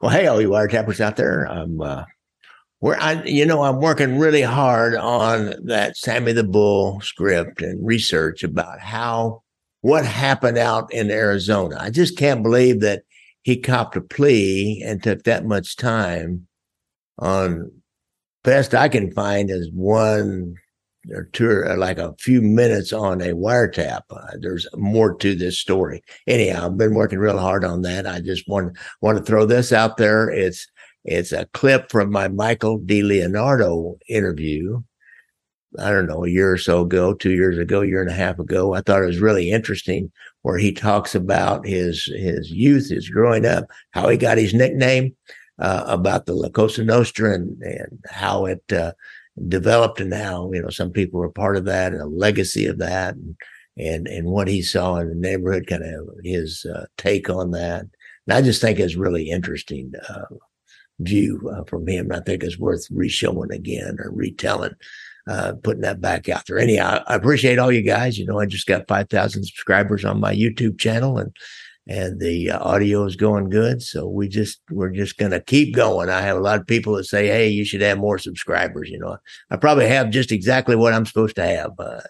Well, hey, all you wiretappers out there. I'm, uh, I, you know, I'm working really hard on that Sammy the Bull script and research about how, what happened out in Arizona. I just can't believe that he copped a plea and took that much time on best I can find is one or like a few minutes on a wiretap. Uh, there's more to this story. Anyhow, I've been working real hard on that. I just want want to throw this out there. It's it's a clip from my Michael D. DiLeonardo interview. I don't know, a year or so ago, two years ago, year and a half ago. I thought it was really interesting where he talks about his his youth, his growing up, how he got his nickname, uh, about the La Cosa Nostra and, and how it uh, developed and how you know some people were part of that and a legacy of that and and and what he saw in the neighborhood, kind of his uh, take on that. And I just think it's really interesting uh, view uh, from him. I think it's worth reshowing again or retelling. Uh, putting that back out there. Anyhow, I appreciate all you guys. You know, I just got 5,000 subscribers on my YouTube channel and and the uh, audio is going good. So we just we're just going to keep going. I have a lot of people that say, "Hey, you should have more subscribers." You know, I probably have just exactly what I'm supposed to have. Uh,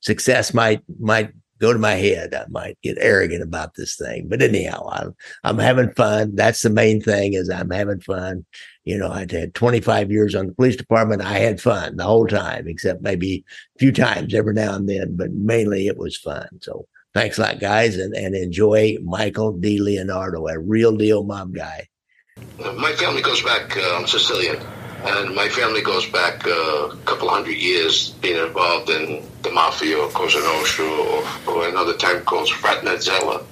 success might might go to my head. I might get arrogant about this thing, but anyhow, I'm I'm having fun. That's the main thing is I'm having fun. You know, I had 25 years on the police department. I had fun the whole time, except maybe a few times every now and then, but mainly it was fun. So Thanks a lot, guys, and, and enjoy Michael DiLeonardo, a real deal mob guy. My family goes back, uh, I'm Sicilian, and my family goes back uh, a couple hundred years being involved in the mafia or Cosa Nostra or, or another time called Fraternzella.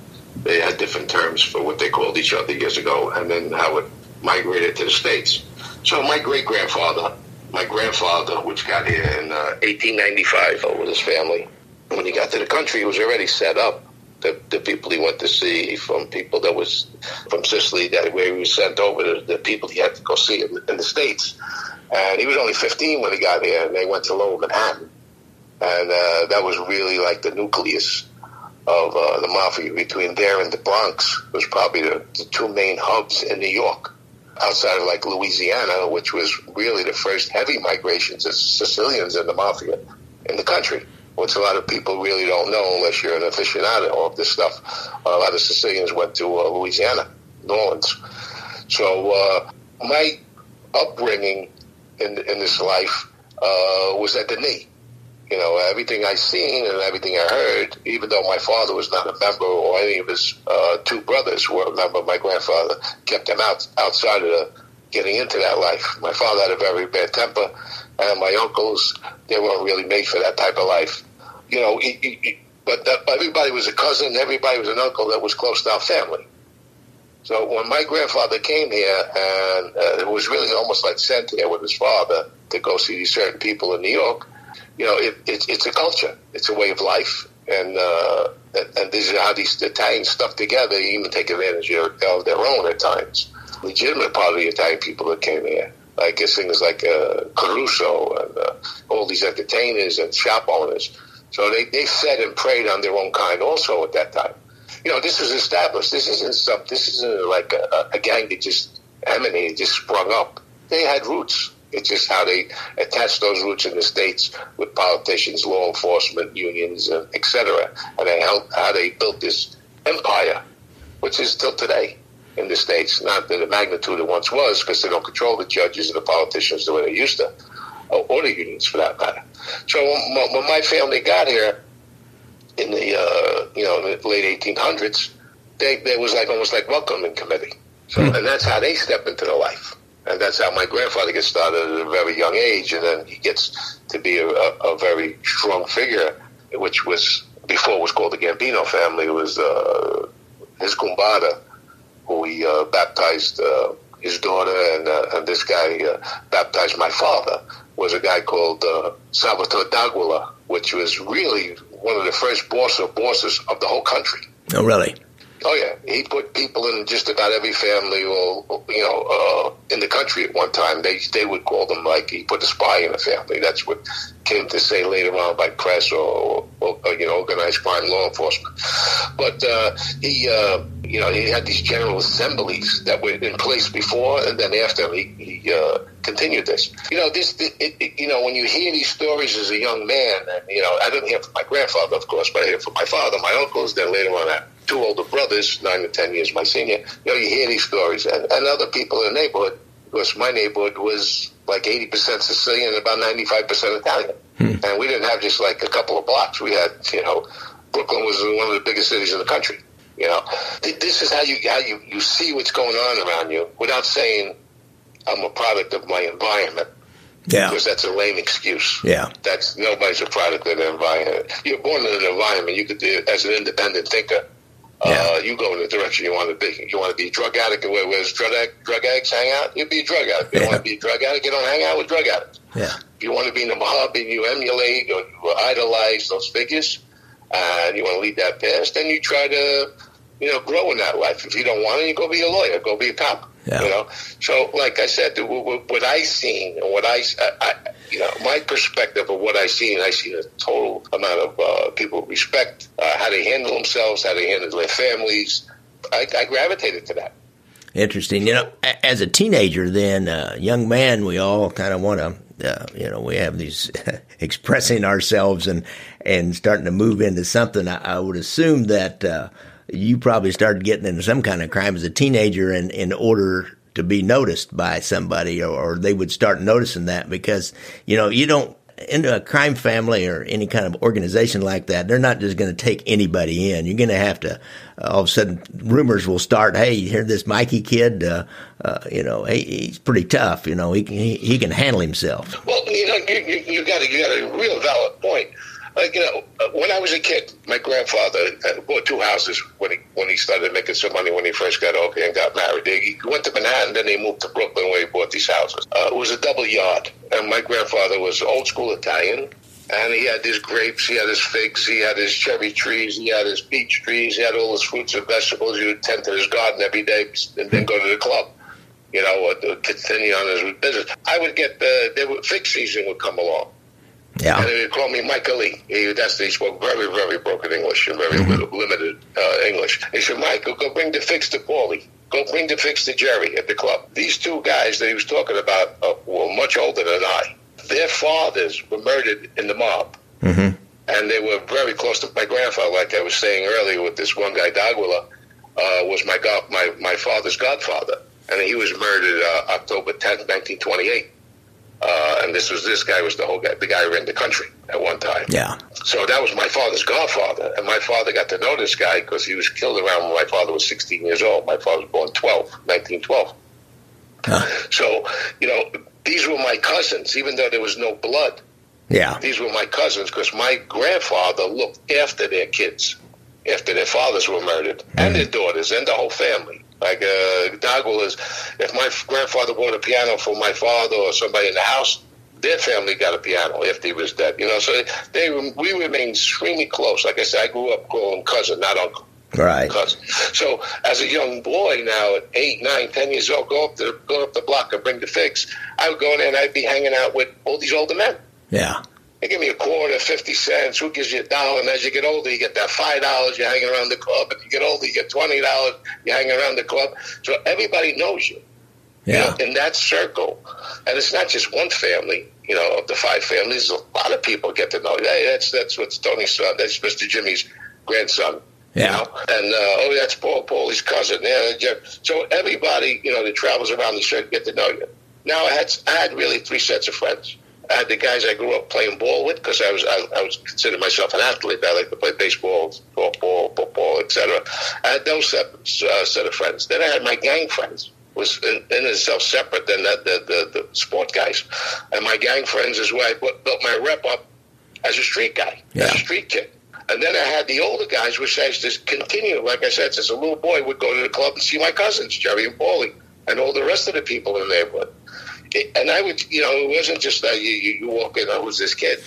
They had different terms for what they called each other years ago, and then how it migrated to the States. So my great grandfather, my grandfather, which got here in uh, 1895 with his family, when he got to the country, he was already set up. The, the people he went to see from people that was from Sicily, that where he was sent over to the people he had to go see in, in the States. And he was only 15 when he got here, and they went to Lower Manhattan. And uh, that was really like the nucleus of uh, the mafia between there and the Bronx was probably the, the two main hubs in New York outside of like Louisiana, which was really the first heavy migrations of Sicilians in the mafia in the country which a lot of people really don't know unless you're an aficionado of this stuff. A lot of Sicilians went to uh, Louisiana, New Orleans. So uh, my upbringing in in this life uh, was at the knee. You know, everything I seen and everything I heard, even though my father was not a member or any of his uh, two brothers were a member, my grandfather kept them out outside of the, getting into that life. My father had a very bad temper, and my uncles, they weren't really made for that type of life you know, he, he, but that, everybody was a cousin, everybody was an uncle that was close to our family. So when my grandfather came here, and uh, it was really almost like sent here with his father to go see certain people in New York, you know, it, it, it's a culture, it's a way of life, and uh, and, this is how these Italians stuck together. They even take advantage of, of their own at times. Legitimate part of the Italian people that came here, like things like uh, Caruso and uh, all these entertainers and shop owners so they, they fed and preyed on their own kind also at that time. You know, this was established. This isn't some, this isn't like a, a gang that just emanated, just sprung up. They had roots. It's just how they attached those roots in the states with politicians, law enforcement, unions, uh, etc. And they how they built this empire, which is still today. in the states, not the magnitude it once was, because they don't control the judges and the politicians the way they used to, or the unions for that matter. So when, when my family got here in the uh, you know the late 1800s, they, they was like almost like welcoming committee. So, and that's how they step into the life. And that's how my grandfather gets started at a very young age, and then he gets to be a, a, very strong figure, which was before it was called the Gambino family. It was uh, his kumbada, who he uh, baptized uh, his daughter, uh, this guy uh, baptized my father. Was a guy called uh, Salvatore D'Aquila, which was really one of the first boss bosses of the whole country. Oh, really? Oh yeah, he put people in just about every family, or you know, uh, in the country at one time. They they would call them like he put a spy in a family. That's what came to say later on by press or, or, or you know organized crime law enforcement. But uh, he uh, you know he had these general assemblies that were in place before, and then after he, he uh, continued this. You know this it, it, you know when you hear these stories as a young man, and you know I didn't hear from my grandfather, of course, but I hear from my father, my uncles. Then later on, two older brothers, nine or ten years my senior. You know, you hear these stories, and, and other people in the neighborhood. Because my neighborhood was like eighty percent Sicilian, and about ninety-five percent Italian, hmm. and we didn't have just like a couple of blocks. We had, you know, Brooklyn was one of the biggest cities in the country. You know, this is how you how you you see what's going on around you without saying I'm a product of my environment. Yeah. Because that's a lame excuse. Yeah. That's nobody's a product of the environment. You're born in an environment. You could do as an independent thinker. Yeah. Uh, you go in the direction you want to be. You want to be a drug addict where where's drug, drug addicts hang out? You be a drug addict. You yeah. want to be a drug addict, you don't hang out with drug addicts. Yeah. If you want to be in the mob and you emulate or you idolize those figures and you want to lead that past, then you try to, you know, grow in that life. If you don't want it, you go be a lawyer, go be a cop. Yeah. You know, so like I said, what I seen and what I, I, you know, my perspective of what I seen, I see a total amount of uh, people respect uh, how they handle themselves, how they handle their families. I, I gravitated to that. Interesting. You know, as a teenager, then uh, young man, we all kind of want to. Uh, you know, we have these expressing ourselves and and starting to move into something. I, I would assume that uh, you probably started getting into some kind of crime as a teenager in, in order to be noticed by somebody or, or they would start noticing that because, you know, you don't, into a crime family or any kind of organization like that, they're not just going to take anybody in. You're going to have to, uh, all of a sudden, rumors will start. Hey, you hear this Mikey kid? Uh, uh, you know, he, he's pretty tough. You know, he can he, he can handle himself. Well, you know, you, you, you got a, you got a real valid point. Like you know, uh, when I was a kid, my grandfather bought two houses when he when he started making some money when he first got okay and got married. He went to Manhattan, then he moved to Brooklyn where he bought these houses. Uh, it was a double yard, and my grandfather was old school Italian. And he had his grapes, he had his figs, he had his cherry trees, he had his peach trees, he had all his fruits and vegetables. He would tend to his garden every day and then go to the club you know, continue on his business. I would get the, were, fig season would come along. Yeah. And they called me Michael Lee. He, that's, he spoke very, very broken English and very mm-hmm. limited uh, English. He said, Michael, go bring the fix to Paulie. Go bring the fix to Jerry at the club. These two guys that he was talking about uh, were much older than I. Their fathers were murdered in the mob. Mm-hmm. And they were very close to my grandfather, like I was saying earlier with this one guy, D'Aquila, uh, was my, god, my, my father's godfather. And he was murdered uh, October 10th, 1928. Uh, and this was this guy was the whole guy, the guy who ran the country at one time. Yeah. So that was my father's godfather, and my father got to know this guy because he was killed around when my father was 16 years old. My father was born 12, 1912. Huh. So you know these were my cousins, even though there was no blood. Yeah. These were my cousins because my grandfather looked after their kids after their fathers were murdered mm. and their daughters and the whole family. Like uh, D'Aquila is, if my grandfather bought a piano for my father or somebody in the house, their family got a piano if he was dead. You know, so they we remained extremely close. Like I said, I grew up calling cousin, not uncle. Right. Cousin. So as a young boy now, at eight, nine, ten years old, go up the go up the block and bring the fix. I would go in there and I'd be hanging out with all these older men. Yeah. They give me a quarter, 50 cents. Who gives you a dollar? And as you get older, you get that $5. You're hanging around the club. If you get older, you get $20. You're hanging around the club. So everybody knows you. Yeah. You know, in that circle. And it's not just one family, you know, of the five families. A lot of people get to know you. Hey, that's, that's what's Tony's son. That's Mr. Jimmy's grandson. Yeah. You know? And uh, oh, that's Paul Paulie's cousin. Yeah, So everybody, you know, that travels around the circuit get to know you. Now I had I had really three sets of friends. I had the guys I grew up playing ball with because I was I, I was considered myself an athlete. I like to play baseball, softball, football, etc. I had those set, uh, set of friends. Then I had my gang friends was in, in itself separate than the, the, the, the sport guys. And my gang friends is where I built my rep up as a street guy, Yeah. as a street kid. And then I had the older guys, which I just to continue. Like I said, since a little boy, would go to the club and see my cousins, Jerry and Paulie, and all the rest of the people in the neighborhood. And I would, you know, it wasn't just that you, you, you walk in, oh, who's this kid?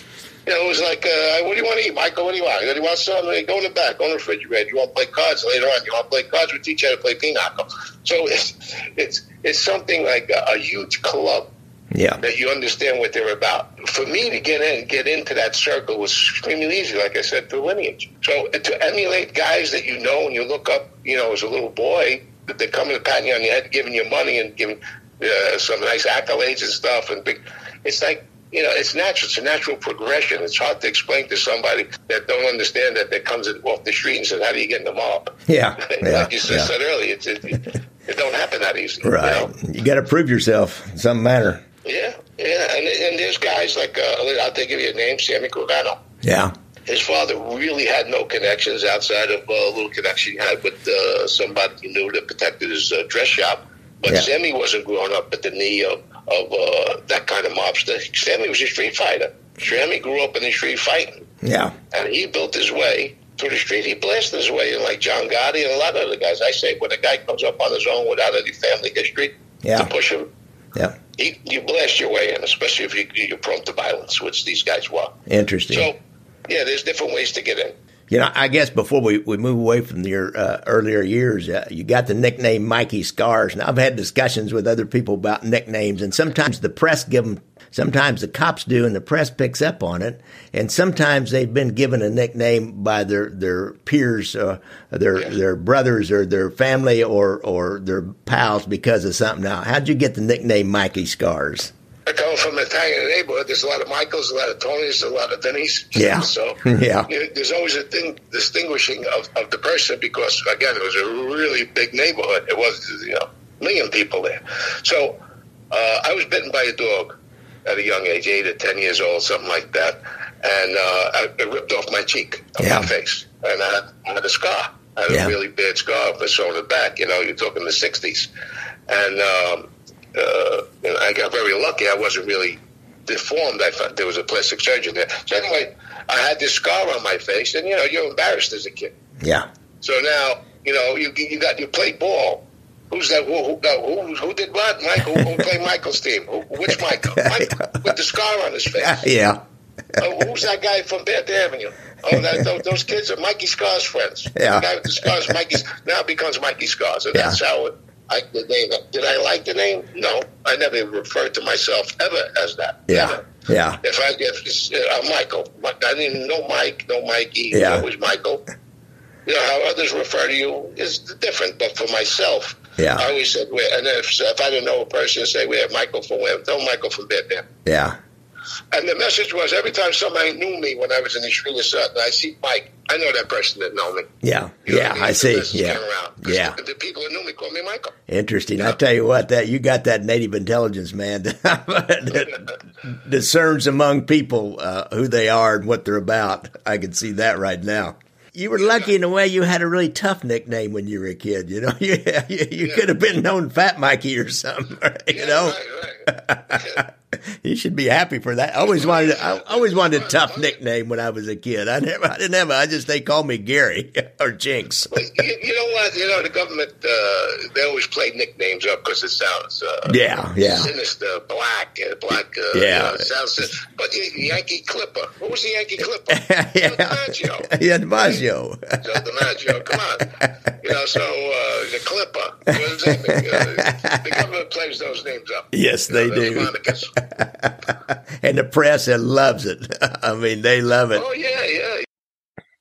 You know, it was like, uh, what do you want to eat, Michael? What do you want? Do you want something? Go in the back, go in the refrigerator. You want to play cards later on? You want to play cards? We teach you how to play pinochle. So it's it's it's something like a, a huge club Yeah. that you understand what they're about. For me to get in, get into that circle was extremely easy, like I said, through lineage. So to emulate guys that you know and you look up, you know, as a little boy, that they're coming and patting you on the head, giving you money and giving uh, some nice accolades and stuff, and big. It's like you know, it's natural. It's a natural progression. It's hard to explain to somebody that don't understand that that comes off the street and says, "How do you get in the mob?" Yeah. Yeah. like you yeah. said earlier, it, it, it don't happen that easy. you Right. know? You got to prove yourself in some manner. Yeah, yeah, and, and there's guys like uh, I'll take give you a name, Sammy Gravano. Yeah. His father really had no connections outside of uh, a little connection he had with uh, somebody he knew that protected his uh, dress shop. But Yeah. Sammy wasn't growing up at the knee of, of uh, that kind of mobster. Sammy was a street fighter. Sammy grew up in the street fighting, Yeah. and he built his way through the street. He blasted his way in like John Gotti and a lot of other guys. I say when a guy comes up on his own without any family history Yeah. to push him, Yeah. he, you blast your way in, especially if you, you're prone to violence, which these guys were. Interesting. So, yeah, there's different ways to get in. You know, I guess before we, we move away from your uh, earlier years, uh, you got the nickname Mikey Scars. Now, I've had discussions with other people about nicknames, and sometimes the press give them, sometimes the cops do, and the press picks up on it. And sometimes they've been given a nickname by their their peers, uh, their their brothers, or their family, or or their pals because of something. Now, how'd you get the nickname Mikey Scars? I come from an Italian neighborhood. There's a lot of Michaels, a lot of Tonys, a lot of Denny's. Yeah. So Yeah. you know, there's always a thing distinguishing of, of the person because again, it was a really big neighborhood. It was you know a million people there. So uh, I was bitten by a dog at a young age, eight or ten years old, something like that, and uh, I, it ripped off my cheek, of Yeah. my face, and I had, I had a scar. I had Yeah. a really bad scar for sewn it back. You know, you're talking the '60s, and. Um, uh, I got very lucky. I wasn't really deformed. I thought there was a plastic surgeon there. So anyway, I had this scar on my face, and you know, you're embarrassed as a kid. Yeah. So now, you know, you you got you play ball. Who's that? Who who, who, who did what? Michael. Who, who played Michael's team? Who, which Michael? Michael with the scar on his face. Yeah. Oh, who's that guy from Bath Avenue? Oh, that, those, those kids are Mikey Scar's friends. Yeah. The guy with the scars, Mikey's now becomes Mikey Scars, and that's how it. I, the name. Did I like the name? No, I never referred to myself ever as that. Yeah. Never. Yeah. If I if it's, uh, I'm Michael, I didn't know Mike, no Mikey. Yeah. It was Michael. You know how others refer to you is different, but for myself, Yeah. I always said, And if, if I didn't know a person, say, "We have Michael from where?" Tell Michael from Bed There. Yeah. And the message was every time somebody knew me when I was in the or something, I see Mike. I know that person that know me. Yeah. You know Yeah. I mean? see. Yeah. came around. 'Cause Yeah. The, the people that knew me called me Michael. Interesting. I tell you what, that you got that native intelligence, man, that discerns among people uh, who they are and what they're about. I can see that right now. You were lucky in a way. You had a really tough nickname when you were a kid. You know, you you, you could have been known Fat Mikey or something. You Yeah, know, right, right. you should be happy for that. I always wanted. I always wanted a tough nickname when I was a kid. I never. I didn't have. I just they called me Gary or Jinx. you, you know what? You know the government. Uh, they always play nicknames up because it sounds. Uh, Yeah. Yeah. Sinister, black, uh, black. Uh, Yeah. you know, sounds. But the Yankee Clipper. Who was the Yankee Clipper? Joe DiMaggio. Yeah, DiMaggio. Joe DiMaggio. Come on. You know, so uh, the Clipper. That? Uh, the government plays those names up. Yes, You they do. and the press uh, loves it. I mean, they love it. Oh yeah, yeah.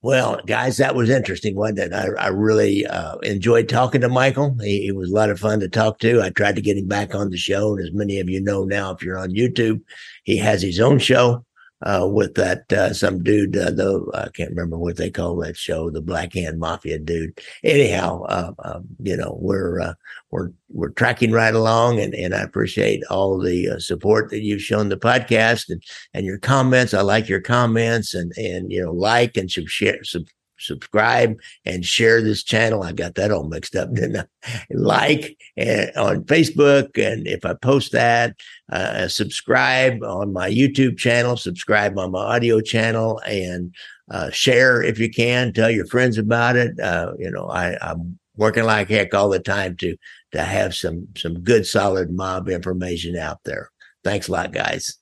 Well, guys, that was interesting, wasn't it? I, I really uh, enjoyed talking to Michael. He, he was a lot of fun to talk to. I tried to get him back on the show, and as many of you know now, if you're on YouTube, he has his own show uh, with that uh, some dude. Uh, though I can't remember what they call that show, the Black Hand Mafia dude. Anyhow, uh, um, you know we're uh, we're we're tracking right along, and, and I appreciate all the uh, support that you've shown the podcast and and your comments. I like your comments, and and you know like and share. Sub- subscribe and share this channel. I got that all mixed up, didn't I? Like and on Facebook, and if I post that, uh, subscribe on my YouTube channel, subscribe on my audio channel, and uh, share if you can. Tell your friends about it. Uh, you know, I, I'm working like heck all the time to to have some some good solid mob information out there. Thanks a lot, guys.